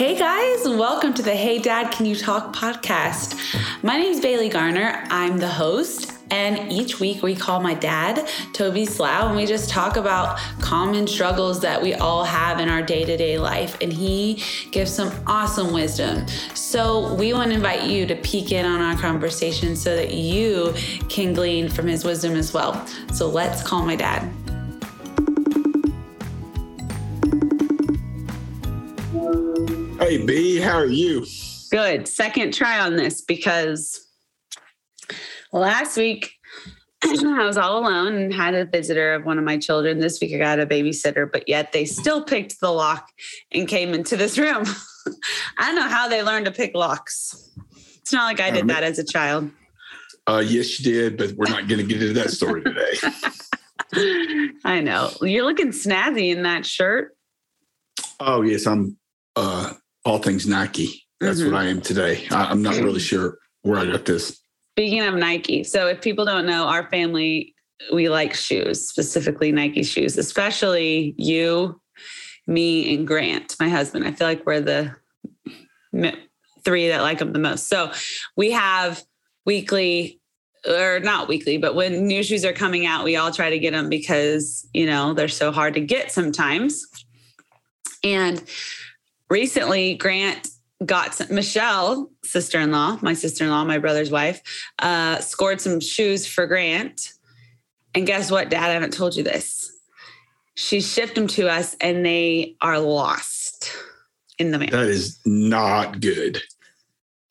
Hey guys, welcome to the Hey Dad, Can You Talk podcast. My name is Bailey Garner. I'm the host, and each week we call my dad, Toby Slough, and we just talk about common struggles that we all have in our day to day life. And he gives some awesome wisdom. So we want to invite you to peek in on our conversation so that you can glean from his wisdom as well. So let's call my dad. Hey B, how are you? Good. Second try on this because last week I was all alone and had a visitor of one of my children. This week I got a babysitter, but yet they still picked the lock and came into this room. I don't know how they learned to pick locks. It's not like I did that as a child. Uh, yes, you did, but we're not going to get into that story today. I know. You're looking snazzy in that shirt. Oh, yes, I'm uh, all things Nike. That's mm-hmm. what I am today. I, am not really sure where I got this. Speaking of Nike, so if people don't know, our family we like shoes, specifically Nike shoes, especially you, me, and Grant, my husband. I feel like we're the three that like them the most. So we have weekly or not weekly, but when new shoes are coming out, we all try to get them because, you know, they're so hard to get sometimes. And recently Grant got some, Michelle, sister-in-law, my sister-in-law, my brother's wife, uh, scored some shoes for Grant. And guess what, Dad? I haven't told you this. She shipped them to us, and they are lost in the mail. That is not good.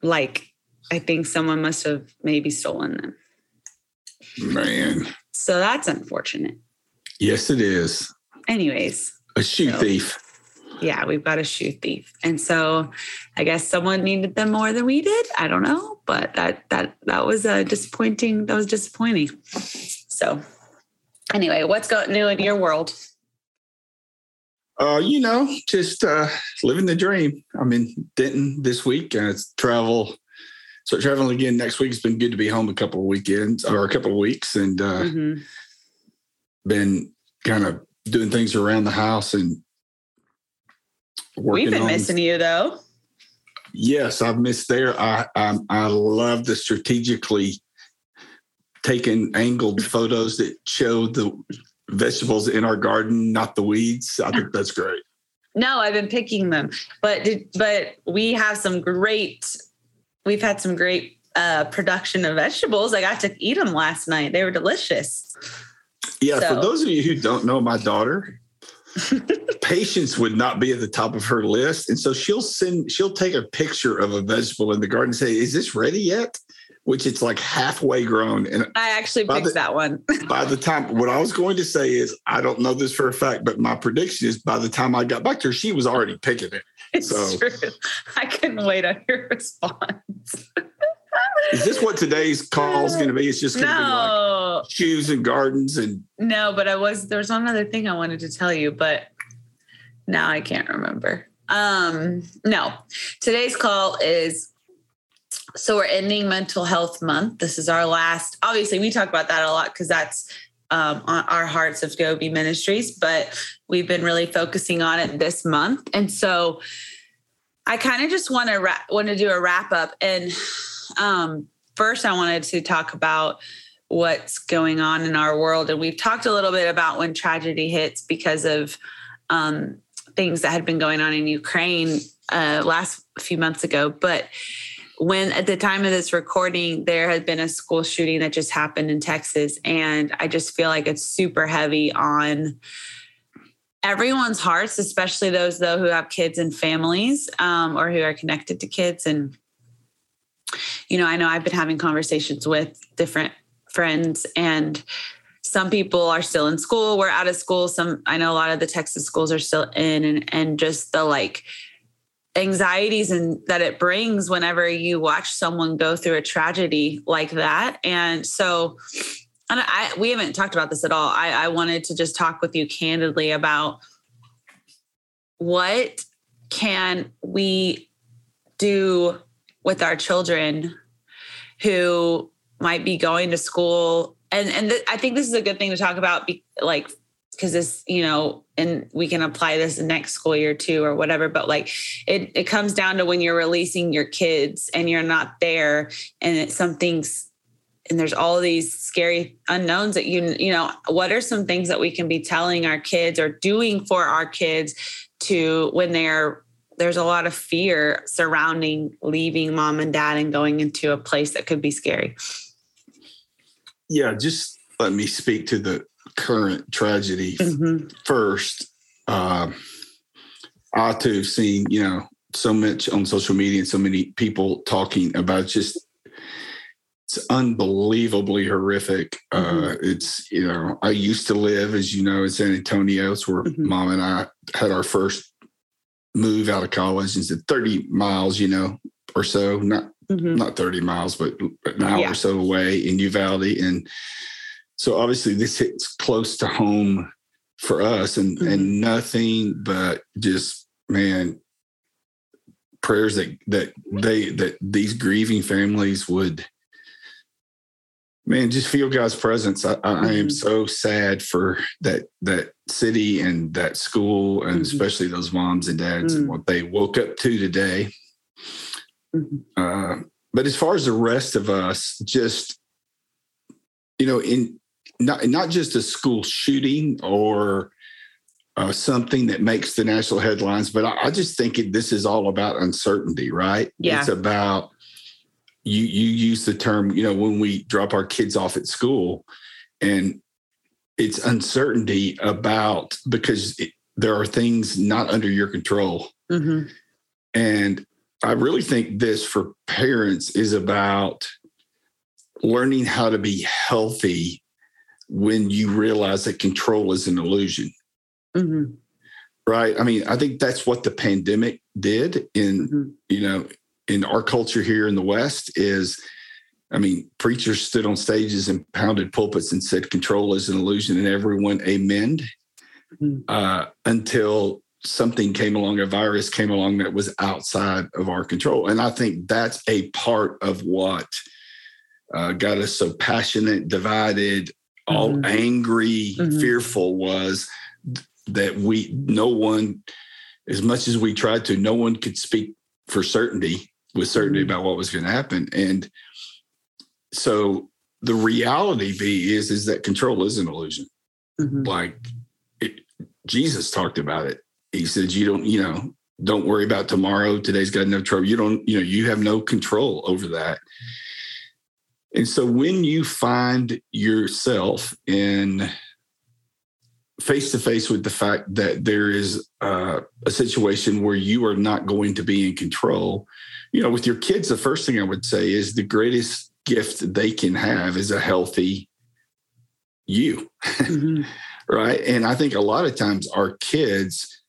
Like, I think someone must have maybe stolen them. Man. So that's unfortunate. Yes, it is. Anyways, a shoe so. thief yeah, we've got a shoe thief. And so I guess someone needed them more than we did. I don't know, but that that that was a disappointing that was disappointing. So anyway, what's going new in your world? Uh, you know, just uh living the dream. I'm in Denton this week and it's travel. So traveling again next week. It's been good to be home a couple of weekends or a couple of weeks and uh mm-hmm. been kind of doing things around the house and We've been on, missing you though. Yes, I've missed there. I I, I love the strategically taking angled photos that show the vegetables in our garden, not the weeds. I think that's great. No, I've been picking them, but but we have some great. We've had some great uh, production of vegetables. I got to eat them last night. They were delicious. Yeah, so. for those of you who don't know my daughter, patience would not be at the top of her list. And so she'll send, she'll take a picture of a vegetable in the garden and say, Is this ready yet? Which it's like halfway grown. And I actually picked the, that one. by the time, what I was going to say is, I don't know this for a fact, but my prediction is by the time I got back to her, she was already picking it. It's so, true. I couldn't wait on your response. Is this what today's call is going to be? It's just going to no. be like shoes and gardens and. No, but I was there was one other thing I wanted to tell you, but now I can't remember. Um, no, today's call is so we're ending mental health month. This is our last. Obviously, we talk about that a lot because that's um, on our hearts of Goby Ministries, but we've been really focusing on it this month, and so I kind of just want to ra- want to do a wrap up and um, first, I wanted to talk about what's going on in our world. And we've talked a little bit about when tragedy hits because of um, things that had been going on in Ukraine uh, last few months ago. But when at the time of this recording, there had been a school shooting that just happened in Texas. And I just feel like it's super heavy on everyone's hearts, especially those though who have kids and families um, or who are connected to kids. And you know, I know I've been having conversations with different friends and some people are still in school, we're out of school. Some I know a lot of the Texas schools are still in and and just the like anxieties and that it brings whenever you watch someone go through a tragedy like that. And so and I, we haven't talked about this at all. I, I wanted to just talk with you candidly about what can we do with our children who might be going to school. And and th- I think this is a good thing to talk about be, like because this, you know, and we can apply this next school year too or whatever, but like it it comes down to when you're releasing your kids and you're not there and it's something's and there's all these scary unknowns that you you know what are some things that we can be telling our kids or doing for our kids to when they're there's a lot of fear surrounding leaving mom and dad and going into a place that could be scary yeah just let me speak to the current tragedy mm-hmm. first. Uh, I too have seen, you know, so much on social media and so many people talking about just it's unbelievably horrific. Uh, mm-hmm. Uh, it's you know, I used to live, as you know, in San Antonio. It's where mm-hmm. mom and I had our first move out of college. It's at 30 miles, you know, or so, not mm-hmm. not 30 miles, but an hour yeah. or so away in Uvalde. And so obviously this hits close to home for us and mm-hmm. and nothing but just man prayers that that they that these grieving families would man just feel god's presence i, I mm-hmm. am so sad for that that city and that school and mm-hmm. especially those moms and dads and mm. what they woke up to today mm-hmm. uh, but as far as the rest of us just you know in not not just a school shooting or uh, something that makes the national headlines, but I, I just think it, this is all about uncertainty, right? Yeah. It's about you. You use the term, you know, when we drop our kids off at school, and it's uncertainty about because it, there are things not under your control, mm-hmm. and I really think this for parents is about learning how to be healthy when you realize that control is an illusion. Mm-hmm. Right. I mean, I think that's what the pandemic did in, mm-hmm. you know, in our culture here in the West is, I mean, preachers stood on stages and pounded pulpits and said control is an illusion and everyone amen mm-hmm. uh, until something came along, a virus came along that was outside of our control. And I think that's a part of what uh, got us so passionate, divided, all mm-hmm. angry, mm-hmm. fearful was that we, no one, as much as we tried to, no one could speak for certainty with certainty mm-hmm. about what was going to happen. And so the reality be is, is that control is an illusion. Mm-hmm. Like it, Jesus talked about it. He said, you don't, you know, don't worry about tomorrow. Today's got enough trouble. You don't, you know, you have no control over that. And so when you find yourself in face to face with the fact that there is uh, a situation where you are not going to be in control, you know, with your kids, the first thing I would say is the greatest gift they can have is a healthy you. Mm-hmm. right. And I think a lot of times our kids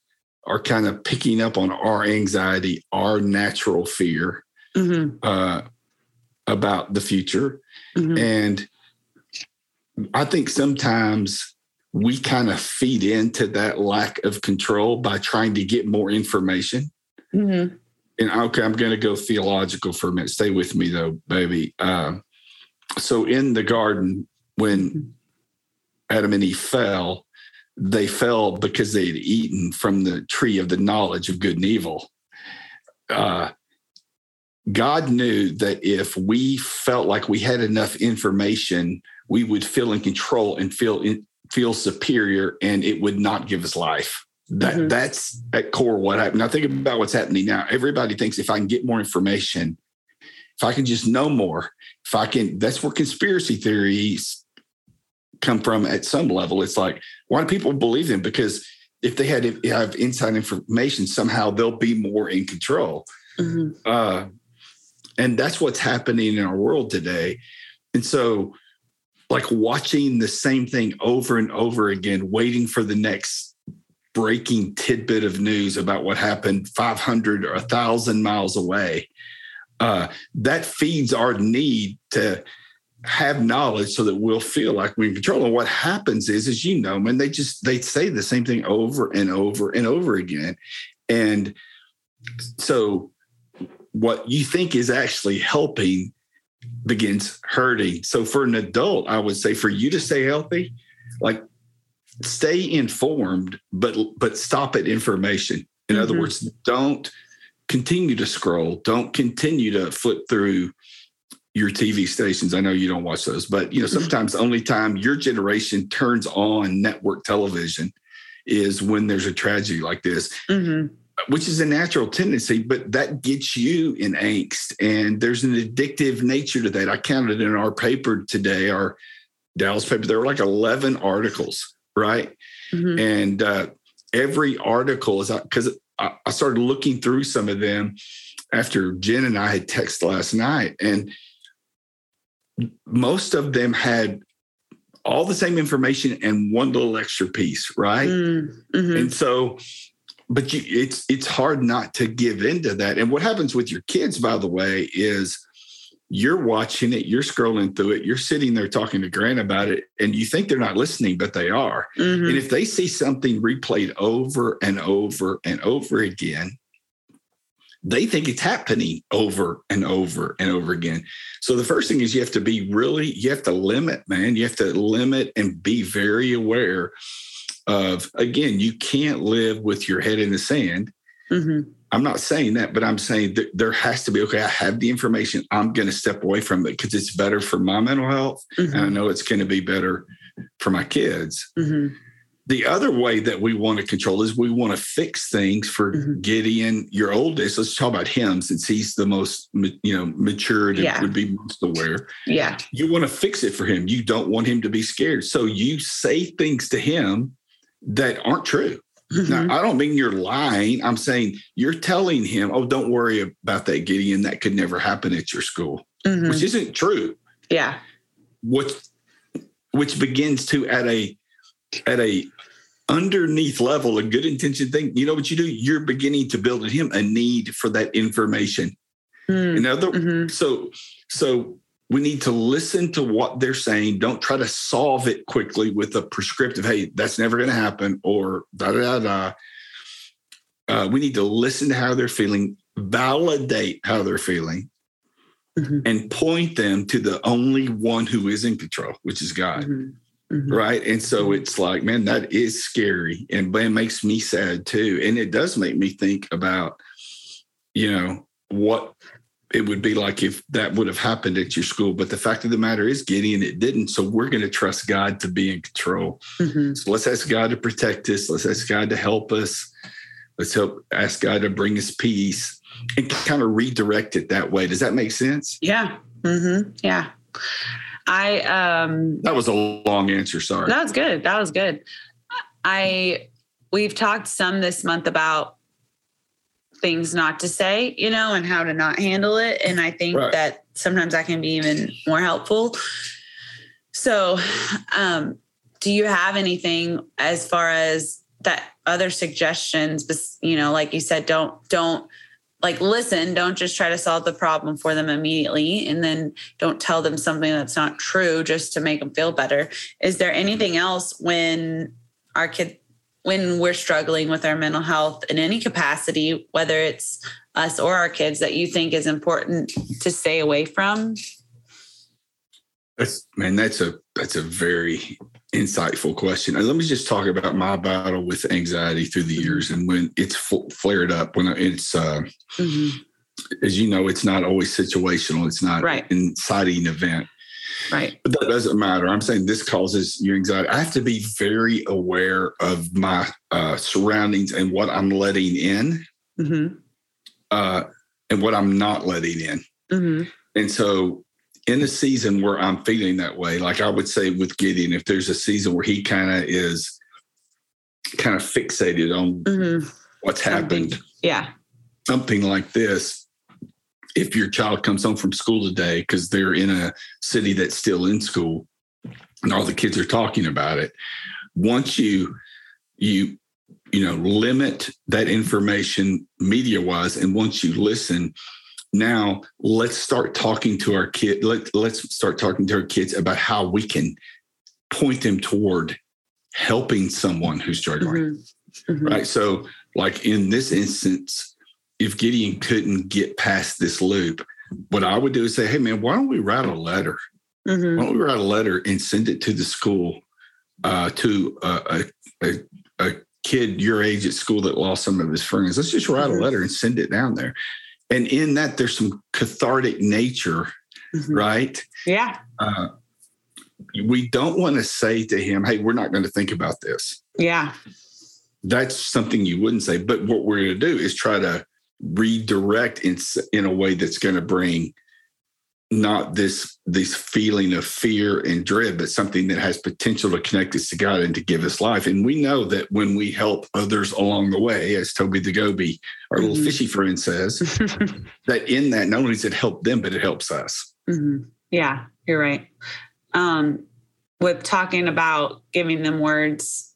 are kind of picking up on our anxiety, our natural fear. Mm-hmm. Uh, about the future. Mm-hmm. And I think sometimes we kind of feed into that lack of control by trying to get more information. Mm-hmm. And okay, I'm going to go theological for a minute. Stay with me though, baby. Uh, so in the garden, when. Adam and Eve fell, they fell because they had eaten from the tree of the knowledge of good and evil. Uh, God knew that if we felt like we had enough information, we would feel in control and feel in, feel superior, and it would not give us life. That mm-hmm. that's at core what happened. Now think about what's happening now. Everybody thinks if I can get more information, if I can just know more, if I can, that's where conspiracy theories come from at some level. It's like, why do people believe them? Because if they had if have inside information, somehow they'll be more in control. Mm-hmm. Uh, and that's what's happening in our world today. And so, like watching the same thing over and over again, waiting for the next breaking tidbit of news about what happened 500 or 1,000 miles away, uh, that feeds our need to have knowledge so that we'll feel like we're in control. And what happens is, as you know, man, they just they say the same thing over and over and over again. And so what you think is actually helping begins hurting. So for an adult, I would say for you to stay healthy, like stay informed, but but stop at information. In mm-hmm. other words, don't continue to scroll. Don't continue to flip through your TV stations. I know you don't watch those, but you know mm-hmm. sometimes the only time your generation turns on network television is when there's a tragedy like this. Mm-hmm which is a natural tendency, but that gets you in angst. And there's an addictive nature to that. I counted in our paper today, our Dallas paper, there were like 11 articles, right? Mm-hmm. And uh, every article is because I, I started looking through some of them after Jen and I had texted last night. And most of them had all the same information and one little extra piece, right? Mm-hmm. And so but you, it's it's hard not to give into that. And what happens with your kids, by the way, is you're watching it, you're scrolling through it, you're sitting there talking to Grant about it, and you think they're not listening, but they are. Mm-hmm. And if they see something replayed over and over and over again, they think it's happening over and over and over again. So the first thing is you have to be really, you have to limit, man. You have to limit and be very aware of again, you can't live with your head in the sand. Mm-hmm. I'm not saying that, but I'm saying that there has to be okay. I have the information. I'm going to step away from it because it's better for my mental health, mm-hmm. and I know it's going to be better for my kids. Mm-hmm. The other way that we want to control is we want to fix things for mm-hmm. Gideon, your oldest. Let's talk about him since he's the most, you know, matured and yeah. would be most aware. Yeah, you want to fix it for him. You don't want him to be scared, so you say things to him that aren't true. Mm-hmm. Now, I don't mean you're lying. I'm saying you're telling him, oh, don't worry about that, Gideon. That could never happen at your school, mm-hmm. which isn't true. Yeah. Which, which begins to at a at a underneath level, a good intention thing. You know what you do? You're beginning to build in him a need for that information. Mm-hmm. In other, mm-hmm. so so we need to listen to what they're saying. Don't try to solve it quickly with a prescriptive, hey, that's never going to happen, or da da da. Uh, we need to listen to how they're feeling, validate how they're feeling, mm-hmm. and point them to the only one who is in control, which is God. Mm-hmm. Mm-hmm. Right. And so mm-hmm. it's like, man, that is scary. And it makes me sad too. And it does make me think about, you know, what it would be like if that would have happened at your school. But the fact of the matter is, Gideon, it didn't. So we're going to trust God to be in control. Mm-hmm. So let's ask God to protect us. Let's ask God to help us. Let's help ask God to bring us peace and kind of redirect it that way. Does that make sense? Yeah. Mm-hmm. Yeah. I um that was a long answer. Sorry. That was good. That was good. I we've talked some this month about things not to say, you know, and how to not handle it. And I think right. that sometimes that can be even more helpful. So, um, do you have anything as far as that other suggestions? You know, like you said, don't, don't like listen, don't just try to solve the problem for them immediately. And then don't tell them something that's not true just to make them feel better. Is there anything else when our kid when we're struggling with our mental health in any capacity, whether it's us or our kids, that you think is important to stay away from? That's man, that's a that's a very insightful question. And let me just talk about my battle with anxiety through the years and when it's flared up. When it's, uh, mm-hmm. as you know, it's not always situational. It's not right. an inciting event. Right. But that doesn't matter. I'm saying this causes your anxiety. I have to be very aware of my uh, surroundings and what I'm letting in mm-hmm. uh, and what I'm not letting in. Mm-hmm. And so, in a season where I'm feeling that way, like I would say with Gideon, if there's a season where he kind of is kind of fixated on mm-hmm. what's something. happened. Yeah. Something like this, if your child comes home from school today because they're in a city that's still in school and all the kids are talking about it once you you you know limit that information media wise and once you listen now let's start talking to our kid let, let's start talking to our kids about how we can point them toward helping someone who's struggling mm-hmm. Mm-hmm. right so like in this instance if Gideon couldn't get past this loop, what I would do is say, hey, man, why don't we write a letter? Mm-hmm. Why don't we write a letter and send it to the school uh, to a, a, a, kid your age at school that lost some of his friends. Let's just write a mm-hmm. letter and send it down there. And in that, there's some cathartic nature, mm-hmm. right? Yeah. Uh, we don't want to say to him, hey, we're not going to think about this. Yeah. That's something you wouldn't say. But what we're going to do is try to redirect in, in a way that's going to bring not this this feeling of fear and dread, but something that has potential to connect us to God and to give us life. And we know that when we help others along the way, as Toby the Goby, our mm-hmm. little fishy friend says, that in that not only does it help them, but it helps us. Mm-hmm. Yeah, you're right. Um, with talking about giving them words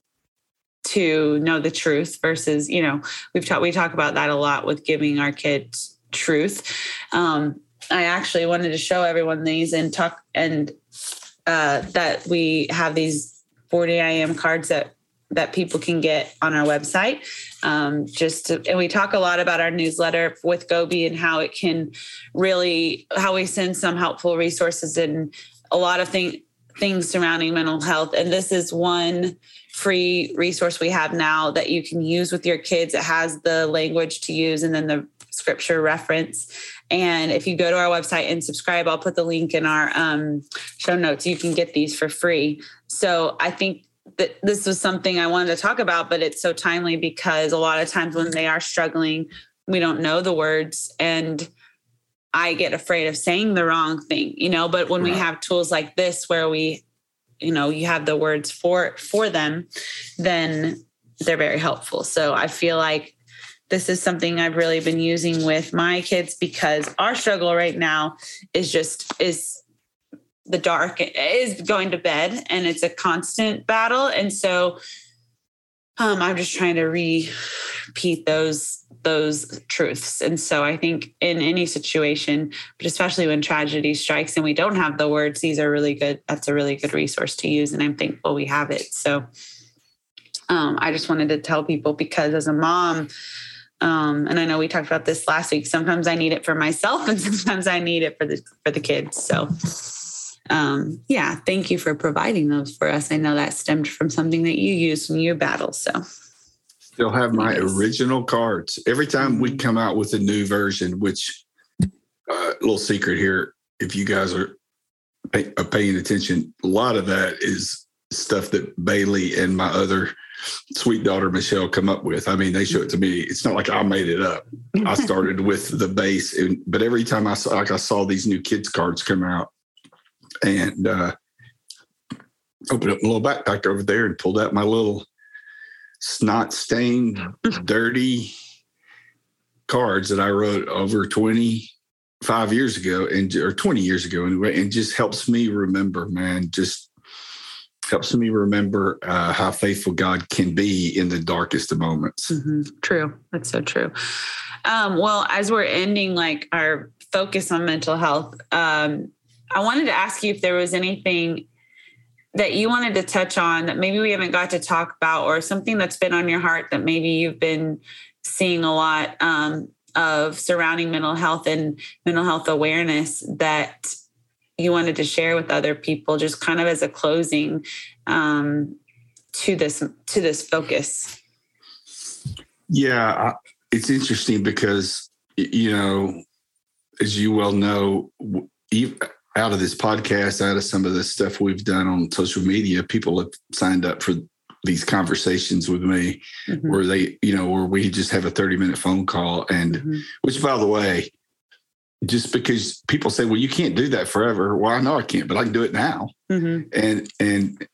to know the truth versus, you know, we've talked we talk about that a lot with giving our kids truth. Um, I actually wanted to show everyone these and talk and uh, that we have these 40 IM cards that that people can get on our website. Um, just to, and we talk a lot about our newsletter with Goby and how it can really how we send some helpful resources and a lot of thing, things surrounding mental health. And this is one free resource we have now that you can use with your kids. It has the language to use and then the scripture reference. And if you go to our website and subscribe, I'll put the link in our um, show notes. You can get these for free. So I think that this was something I wanted to talk about, but it's so timely because a lot of times when they are struggling, we don't know the words and I get afraid of saying the wrong thing, you know, but when we have tools like this where we you know you have the words for for them then they're very helpful. So i feel like this is something I've really been using with my kids because our struggle right now is just is the dark is going to bed and it's a constant battle. And so um, I'm just trying to repeat those those truths. And so I think in any situation, but especially when tragedy strikes and we don't have the words, these are really good. That's a really good resource to use. And I'm thankful we have it. So um, I just wanted to tell people because as a mom, um, and I know we talked about this last week. Sometimes I need it for myself, and sometimes I need it for the for the kids. So, um, yeah, thank you for providing those for us. I know that stemmed from something that you used in your battle. So, still have my original cards. Every time we mm-hmm. come out with a new version, which uh, little secret here, if you guys are pay, are paying attention, a lot of that is stuff that Bailey and my other sweet daughter Michelle come up with. I mean, they show it to me. It's not like I made it up. I started with the base, and, but every time I saw, like I saw these new kids cards come out, and uh, opened up my little backpack over there and pulled out my little snot stained, dirty cards that I wrote over twenty five years ago and or 20 years ago anyway and just helps me remember man just helps me remember uh, how faithful God can be in the darkest of moments. Mm-hmm. True. That's so true. Um, well, as we're ending like our focus on mental health, um, I wanted to ask you if there was anything that you wanted to touch on that maybe we haven't got to talk about or something that's been on your heart that maybe you've been seeing a lot um, of surrounding mental health and mental health awareness that you wanted to share with other people just kind of as a closing um, to this to this focus? Yeah it's interesting because you know as you well know out of this podcast out of some of the stuff we've done on social media people have signed up for these conversations with me mm-hmm. where they you know where we just have a 30 minute phone call and mm-hmm. which by the way just because people say, well, you can't do that forever. Well, I know I can't, but I can do it now. Mm-hmm. And and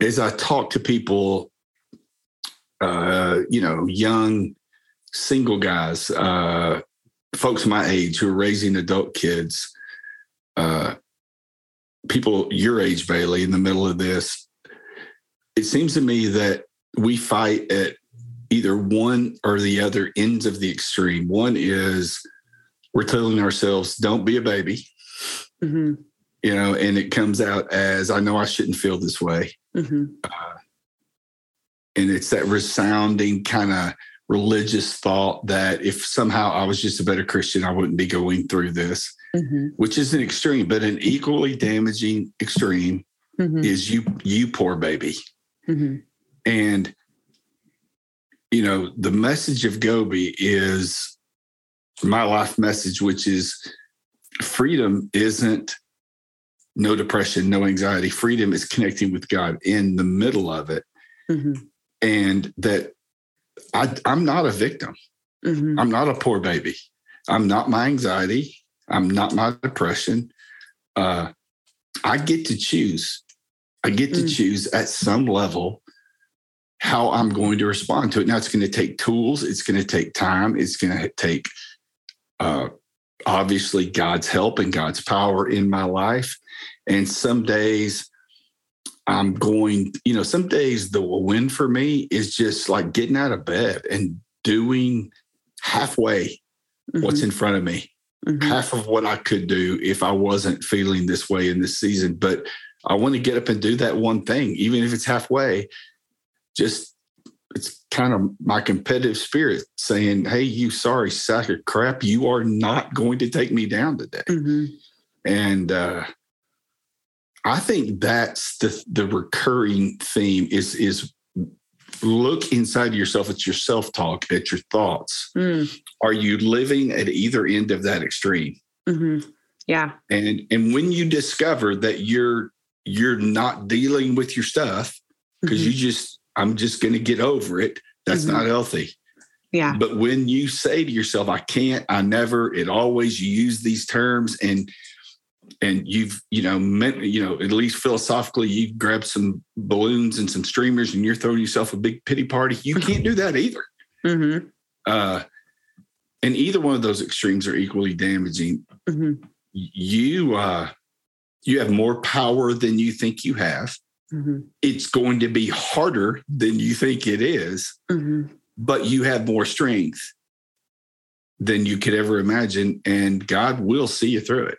as I talk to people, uh, you know, young single guys, uh, folks my age who are raising adult kids, uh, people your age, Bailey, in the middle of this, it seems to me that we fight at either one or the other ends of the extreme. One is we're telling ourselves, don't be a baby. Mm-hmm. You know, and it comes out as I know I shouldn't feel this way. Mm-hmm. Uh, and it's that resounding kind of religious thought that if somehow I was just a better Christian, I wouldn't be going through this, mm-hmm. which is an extreme, but an equally damaging extreme mm-hmm. is you you poor baby. Mm-hmm. And you know, the message of Goby is my life message, which is freedom isn't no depression, no anxiety. Freedom is connecting with God in the middle of it. Mm-hmm. And that I, am not a victim. Mm-hmm. I'm not a poor baby. I'm not my anxiety. I'm not my depression. Uh, I get to choose. I get to mm. choose at some level how I'm going to respond to it. Now, it's going to take tools, it's going to take time, it's going to take uh, obviously God's help and God's power in my life. And some days I'm going, you know, some days the win for me is just like getting out of bed and doing halfway mm-hmm. what's in front of me, mm-hmm. half of what I could do if I wasn't feeling this way in this season. But I want to get up and do that one thing, even if it's halfway, just it's kind of my competitive spirit saying, Hey, you sorry sack of crap, you are not going to take me down today. Mm-hmm. And uh, I think that's the the recurring theme is is look inside yourself at your self-talk, at your thoughts. Mm. Are you living at either end of that extreme? Mm-hmm. Yeah. And and when you discover that you're you're not dealing with your stuff because mm-hmm. you just I'm just going to get over it. That's mm-hmm. not healthy. Yeah. But when you say to yourself, I can't, I never, it always, you use these terms and, and you've, you know, meant, you know, at least philosophically, you grab some balloons and some streamers and you're throwing yourself a big pity party. You can't do that either. Mm-hmm. Uh, and either one of those extremes are equally damaging. Mm-hmm. You, uh, you have more power than you think you have. Mm-hmm. It's going to be harder than you think it is, mm-hmm. but you have more strength than you could ever imagine, and God will see you through it.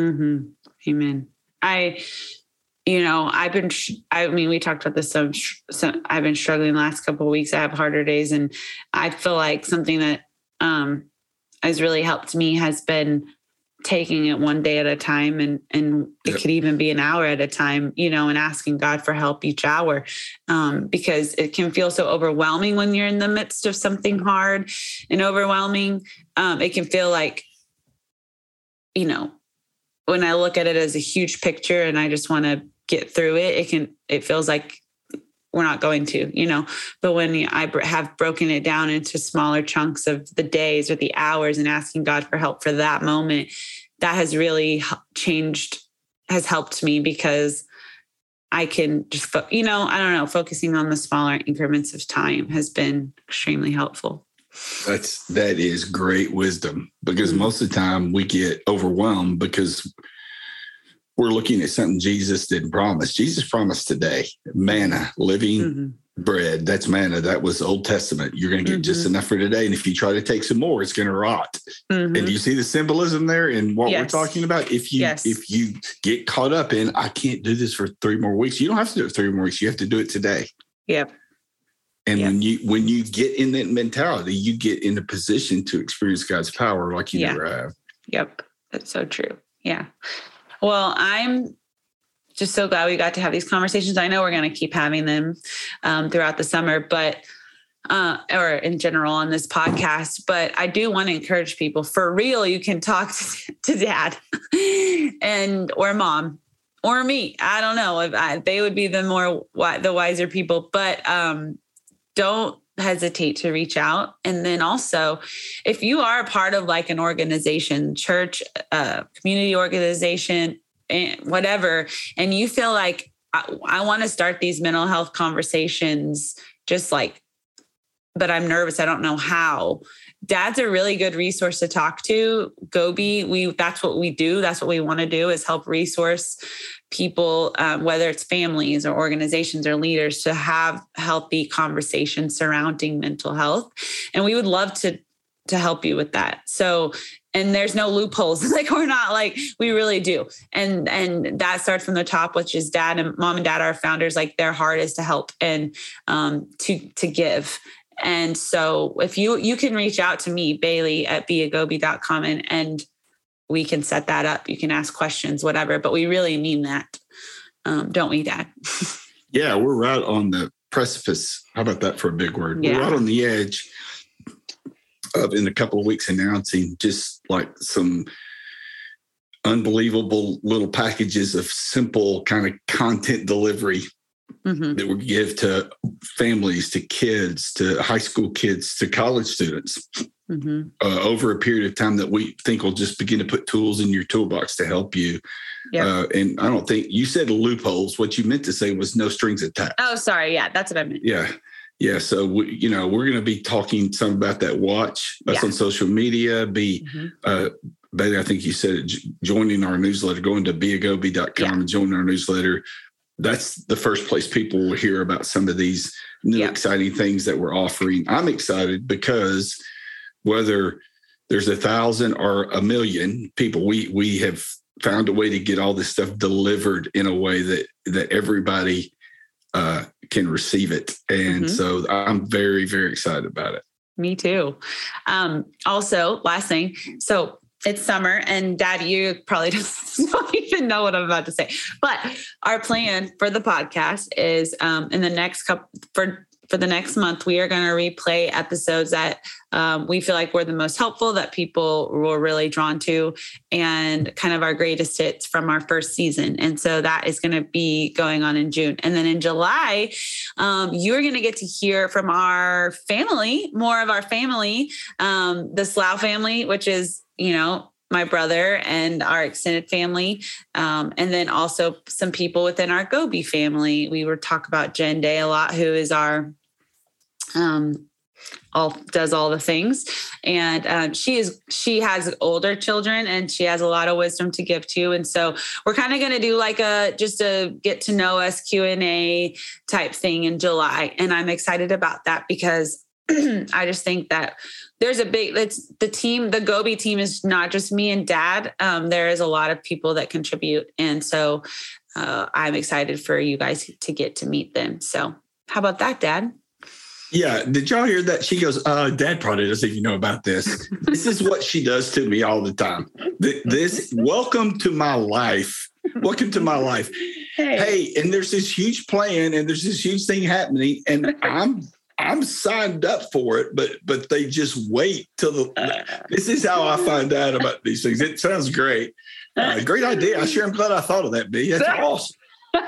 Mm-hmm. Amen. I, you know, I've been. I mean, we talked about this. Some, some I've been struggling the last couple of weeks. I have harder days, and I feel like something that um, has really helped me has been taking it one day at a time and and it yep. could even be an hour at a time you know and asking god for help each hour um, because it can feel so overwhelming when you're in the midst of something hard and overwhelming um, it can feel like you know when i look at it as a huge picture and i just want to get through it it can it feels like we're not going to, you know. But when I have broken it down into smaller chunks of the days or the hours and asking God for help for that moment, that has really changed, has helped me because I can just, you know, I don't know, focusing on the smaller increments of time has been extremely helpful. That's that is great wisdom because mm-hmm. most of the time we get overwhelmed because we're looking at something Jesus didn't promise. Jesus promised today manna, living mm-hmm. bread. That's manna. That was Old Testament. You're going to get mm-hmm. just enough for today. And if you try to take some more, it's going to rot. Mm-hmm. And do you see the symbolism there in what yes. we're talking about? If you yes. if you get caught up in, I can't do this for three more weeks, you don't have to do it three more weeks. You have to do it today. Yep. And when you when you get in that mentality, you get in a position to experience God's power like you yeah. never have. Yep. That's so true. Yeah. Well, I'm just so glad we got to have these conversations. I know we're going to keep having them um, throughout the summer, but uh, or in general on this podcast. But I do want to encourage people for real. You can talk to, to dad and or mom or me. I don't know if I, they would be the more the wiser people, but um, don't hesitate to reach out. And then also, if you are a part of like an organization, church, uh, community organization, whatever, and you feel like I, I want to start these mental health conversations, just like, but I'm nervous. I don't know how. Dad's a really good resource to talk to. Goby, we that's what we do. That's what we want to do is help resource people, um, whether it's families or organizations or leaders, to have healthy conversations surrounding mental health. And we would love to to help you with that. So and there's no loopholes like we're not like we really do and and that starts from the top which is dad and mom and dad are founders like their heart is to help and um to to give and so if you you can reach out to me bailey at beagoby.com and and we can set that up. You can ask questions, whatever, but we really mean that. Um, don't we, Dad? yeah, we're right on the precipice. How about that for a big word? Yeah. We're right on the edge of in a couple of weeks announcing just like some unbelievable little packages of simple kind of content delivery Mhm. that we give to families, to kids, to high school kids, to college students Mhm. uh, over a period of time that we think will just begin to put tools in your toolbox to help you. Yep. Uh, and I don't think you said loopholes. What you meant to say was no strings attached. Oh, sorry. Yeah, that's what I meant. Yeah. Yeah. So, we, you know, we're going to be talking some about that watch. That's Yeah. on social media. Be, Mhm. uh, I think you said it, joining our newsletter, going to beagoby.com Yeah. and joining our newsletter. That's the first place people will hear about some of these new Yeah. exciting things that we're offering. I'm excited because whether there's a thousand or a million people, we we have found a way to get all this stuff delivered in a way that that everybody uh, can receive it. And Mhm. so I'm very, very excited about it. Me too. Um, also, last thing. So it's summer, and Dad, you probably don't even know what I'm about to say. But our plan for the podcast is um, in the next couple for for the next month, we are going to replay episodes that um, we feel like were the most helpful, that people were really drawn to, and kind of our greatest hits from our first season. And so that is going to be going on in June. And then in July, um, you're going to get to hear from our family, more of our family, um, the Slough family, which is, you know, my brother and our extended family. Um, and then also some people within our Goby family. We were talk about Jen Day a lot, who is our um all does all the things and um, she is she has older children and she has a lot of wisdom to give to and so we're kind of going to do like a just a get to know us q&a type thing in july and i'm excited about that because i just think that there's a big it's the team the goby team is not just me and dad um, there is a lot of people that contribute and so uh, i'm excited for you guys to get to meet them so how about that dad Yeah. Did y'all hear that? She goes, uh, Dad probably doesn't even know about this. this is what she does to me all the time. This, welcome to my life. Welcome to my life. hey. Hey, and there's this huge plan and there's this huge thing happening, and I'm I'm signed up for it, but but they just wait till the. This is how I find out about these things. It sounds great. Uh, great idea. I sure am glad I thought of that, B. That's awesome.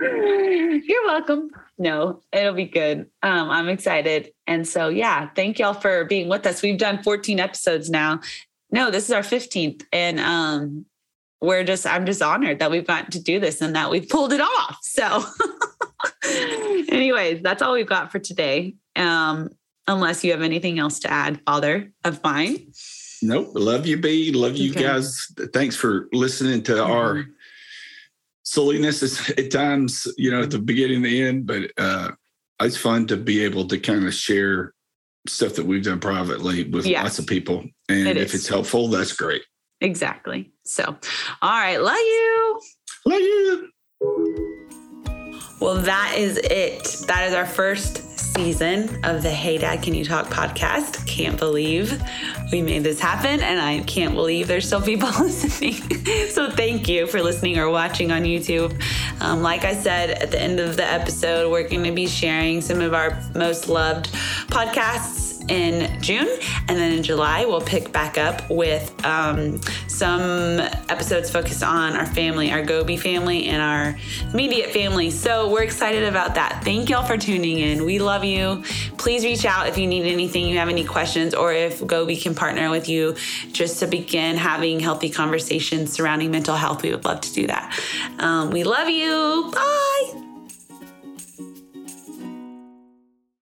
You're welcome. No, it'll be good. Um, I'm excited. And so, yeah, thank y'all for being with us. We've done 14 episodes now. No, this is our 15th. And um, we're just, I'm just honored that we've gotten to do this and that we've pulled it off. So, anyways, that's all we've got for today. Um, unless you have anything else to add, Father of mine. Nope. Love you, B. Love you Okay. guys. Thanks for listening to our silliness at times, you know, at the beginning and the end, but uh, it's fun to be able to kind of share stuff that we've done privately with Yeah. lots of people. And It if is. it's helpful, that's great. Exactly. So, all right. Love you. Love you. Well, that is it. That is our first season of the Hey Dad Can You Talk podcast. Can't believe we made this happen, and I can't believe there's still people listening. so, thank you for listening or watching on YouTube. Um, like I said at the end of the episode, we're going to be sharing some of our most loved podcasts in June. And then in July, we'll pick back up with um, some episodes focused on our family, our Goby family, and our immediate family. So we're excited about that. Thank y'all for tuning in. We love you. Please reach out if you need anything, you have any questions, or if Goby can partner with you just to begin having healthy conversations surrounding mental health. We would love to do that. Um, we love you. Bye.